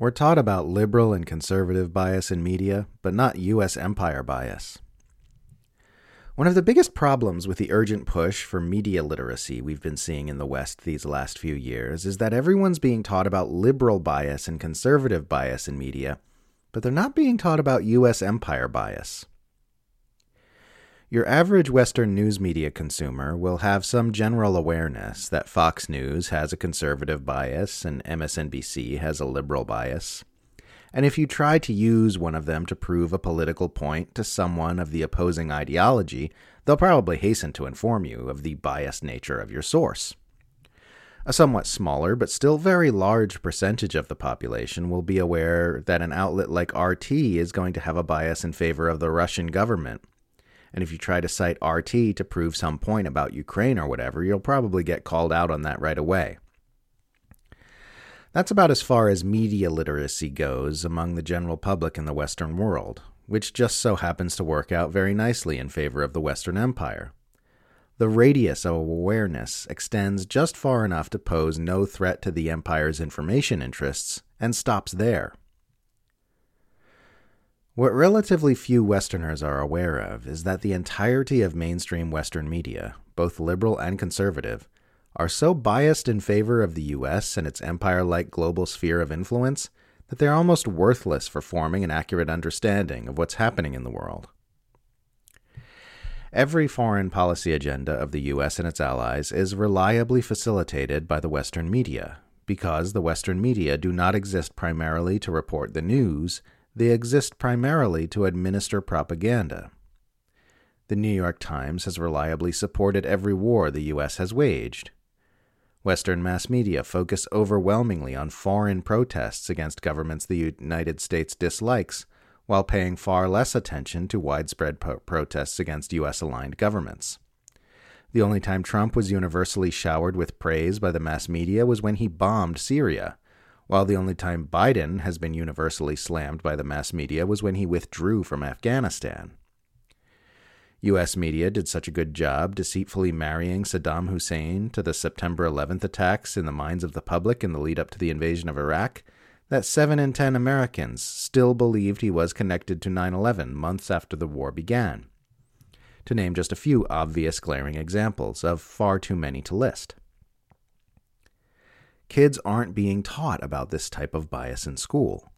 We're taught about liberal and conservative bias in media, but not U.S. empire bias. One of the biggest problems with the urgent push for media literacy we've been seeing in the West these last few years is that everyone's being taught about liberal bias and conservative bias in media, but they're not being taught about U.S. empire bias. Your average Western news media consumer will have some general awareness that Fox News has a conservative bias and MSNBC has a liberal bias. And if you try to use one of them to prove a political point to someone of the opposing ideology, they'll probably hasten to inform you of the biased nature of your source. A somewhat smaller but still very large percentage of the population will be aware that an outlet like RT is going to have a bias in favor of the Russian government and if you try to cite RT to prove some point about Ukraine or whatever, you'll probably get called out on that right away. That's about as far as media literacy goes among the general public in the Western world, which just so happens to work out very nicely in favor of the Western Empire. The radius of awareness extends just far enough to pose no threat to the Empire's information interests and stops there. What relatively few Westerners are aware of is that the entirety of mainstream Western media, both liberal and conservative, are so biased in favor of the US and its empire like global sphere of influence that they're almost worthless for forming an accurate understanding of what's happening in the world. Every foreign policy agenda of the US and its allies is reliably facilitated by the Western media, because the Western media do not exist primarily to report the news they exist primarily to administer propaganda. The New York Times has reliably supported every war the U.S. has waged. Western mass media focus overwhelmingly on foreign protests against governments the United States dislikes, while paying far less attention to widespread protests against U.S. aligned governments. The only time Trump was universally showered with praise by the mass media was when he bombed Syria, while the only time Biden has been universally slammed by the mass media was when he withdrew from Afghanistan. U.S. media did such a good job deceitfully marrying Saddam Hussein to the September 11th attacks in the minds of the public in the lead up to the invasion of Iraq that 7 in 10 Americans still believed he was connected to 9 11 months after the war began. To name just a few obvious glaring examples of far too many to list. Kids aren't being taught about this type of bias in school.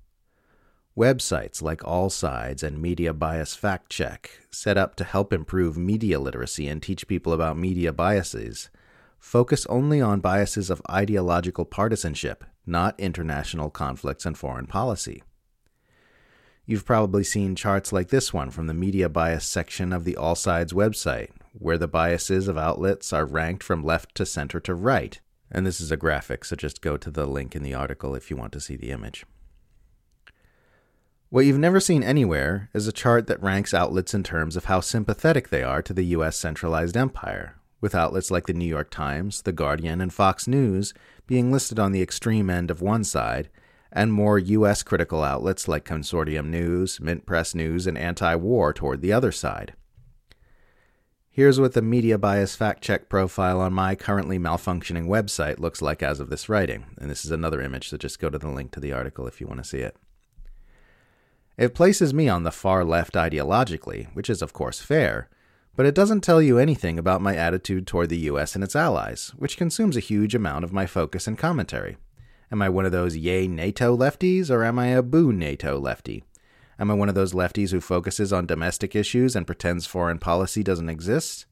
Websites like AllSides and Media Bias Fact Check, set up to help improve media literacy and teach people about media biases, focus only on biases of ideological partisanship, not international conflicts and foreign policy. You've probably seen charts like this one from the media bias section of the AllSides website, where the biases of outlets are ranked from left to center to right, and this is a graphic, so just go to the link in the article if you want to see the image. What you've never seen anywhere is a chart that ranks outlets in terms of how sympathetic they are to the US centralized empire, with outlets like the New York Times, The Guardian, and Fox News being listed on the extreme end of one side, and more US critical outlets like Consortium News, MintPress News, and Anti War toward the other side. Here's what the media bias fact check profile on my currently malfunctioning website looks like as of this writing. And this is another image, so just go to the link to the article if you want to see it. It places me on the far left ideologically, which is of course fair, but it doesn't tell you anything about my attitude toward the US and its allies, which consumes a huge amount of my focus and commentary. Am I one of those yay NATO lefties, or am I a boo NATO lefty? Am I one of those lefties who focuses on domestic issues and pretends foreign policy doesn't exist?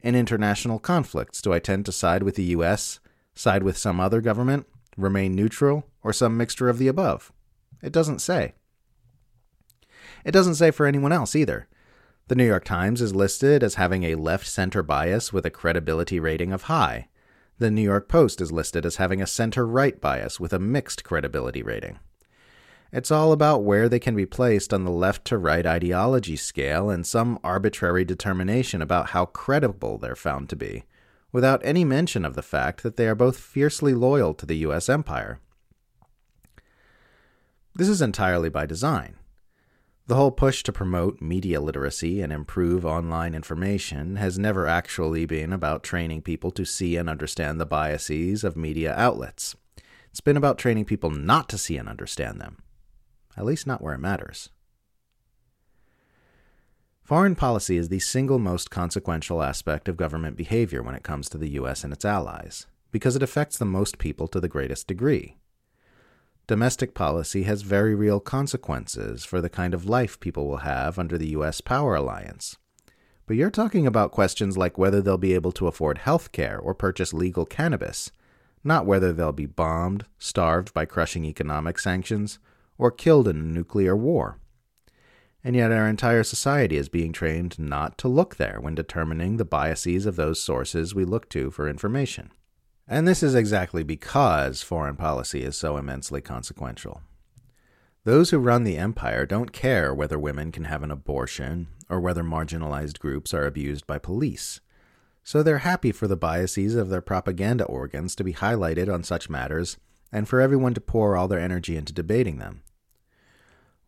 In international conflicts, do I tend to side with the US, side with some other government, remain neutral, or some mixture of the above? It doesn't say. It doesn't say for anyone else either. The New York Times is listed as having a left center bias with a credibility rating of high. The New York Post is listed as having a center right bias with a mixed credibility rating. It's all about where they can be placed on the left to right ideology scale and some arbitrary determination about how credible they're found to be, without any mention of the fact that they are both fiercely loyal to the US empire. This is entirely by design. The whole push to promote media literacy and improve online information has never actually been about training people to see and understand the biases of media outlets. It's been about training people not to see and understand them, at least not where it matters. Foreign policy is the single most consequential aspect of government behavior when it comes to the U.S. and its allies, because it affects the most people to the greatest degree. Domestic policy has very real consequences for the kind of life people will have under the U.S. power alliance. But you're talking about questions like whether they'll be able to afford health care or purchase legal cannabis, not whether they'll be bombed, starved by crushing economic sanctions, or killed in a nuclear war and yet our entire society is being trained not to look there when determining the biases of those sources we look to for information. And this is exactly because foreign policy is so immensely consequential. Those who run the empire don't care whether women can have an abortion or whether marginalized groups are abused by police. So they're happy for the biases of their propaganda organs to be highlighted on such matters and for everyone to pour all their energy into debating them.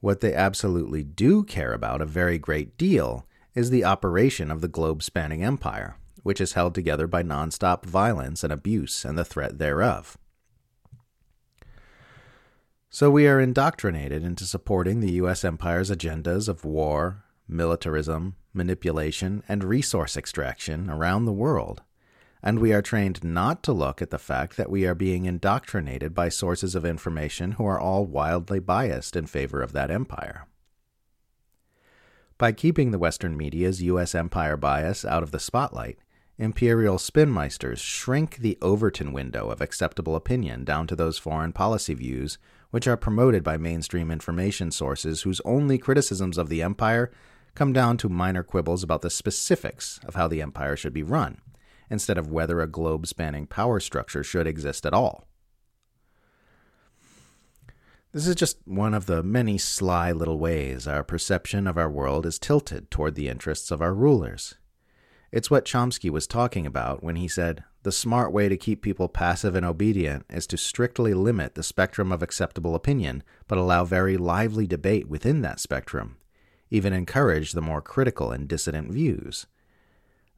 What they absolutely do care about a very great deal is the operation of the globe spanning empire, which is held together by nonstop violence and abuse and the threat thereof. So we are indoctrinated into supporting the U.S. empire's agendas of war, militarism, manipulation, and resource extraction around the world and we are trained not to look at the fact that we are being indoctrinated by sources of information who are all wildly biased in favor of that empire. By keeping the Western media's U.S. empire bias out of the spotlight, imperial spinmeisters shrink the Overton window of acceptable opinion down to those foreign policy views which are promoted by mainstream information sources whose only criticisms of the empire come down to minor quibbles about the specifics of how the empire should be run instead of whether a globe spanning power structure should exist at all. This is just one of the many sly little ways our perception of our world is tilted toward the interests of our rulers. It's what Chomsky was talking about when he said, The smart way to keep people passive and obedient is to strictly limit the spectrum of acceptable opinion, but allow very lively debate within that spectrum, even encourage the more critical and dissident views.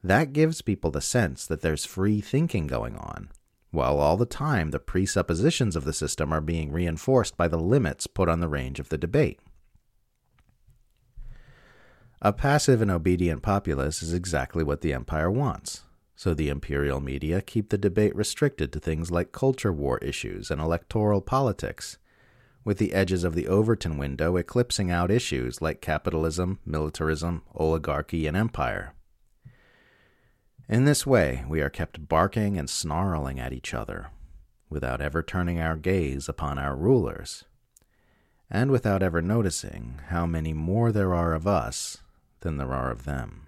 That gives people the sense that there's free thinking going on, while all the time the presuppositions of the system are being reinforced by the limits put on the range of the debate. A passive and obedient populace is exactly what the empire wants, so the imperial media keep the debate restricted to things like culture war issues and electoral politics, with the edges of the Overton window eclipsing out issues like capitalism, militarism, oligarchy, and empire. In this way, we are kept barking and snarling at each other, without ever turning our gaze upon our rulers, and without ever noticing how many more there are of us than there are of them.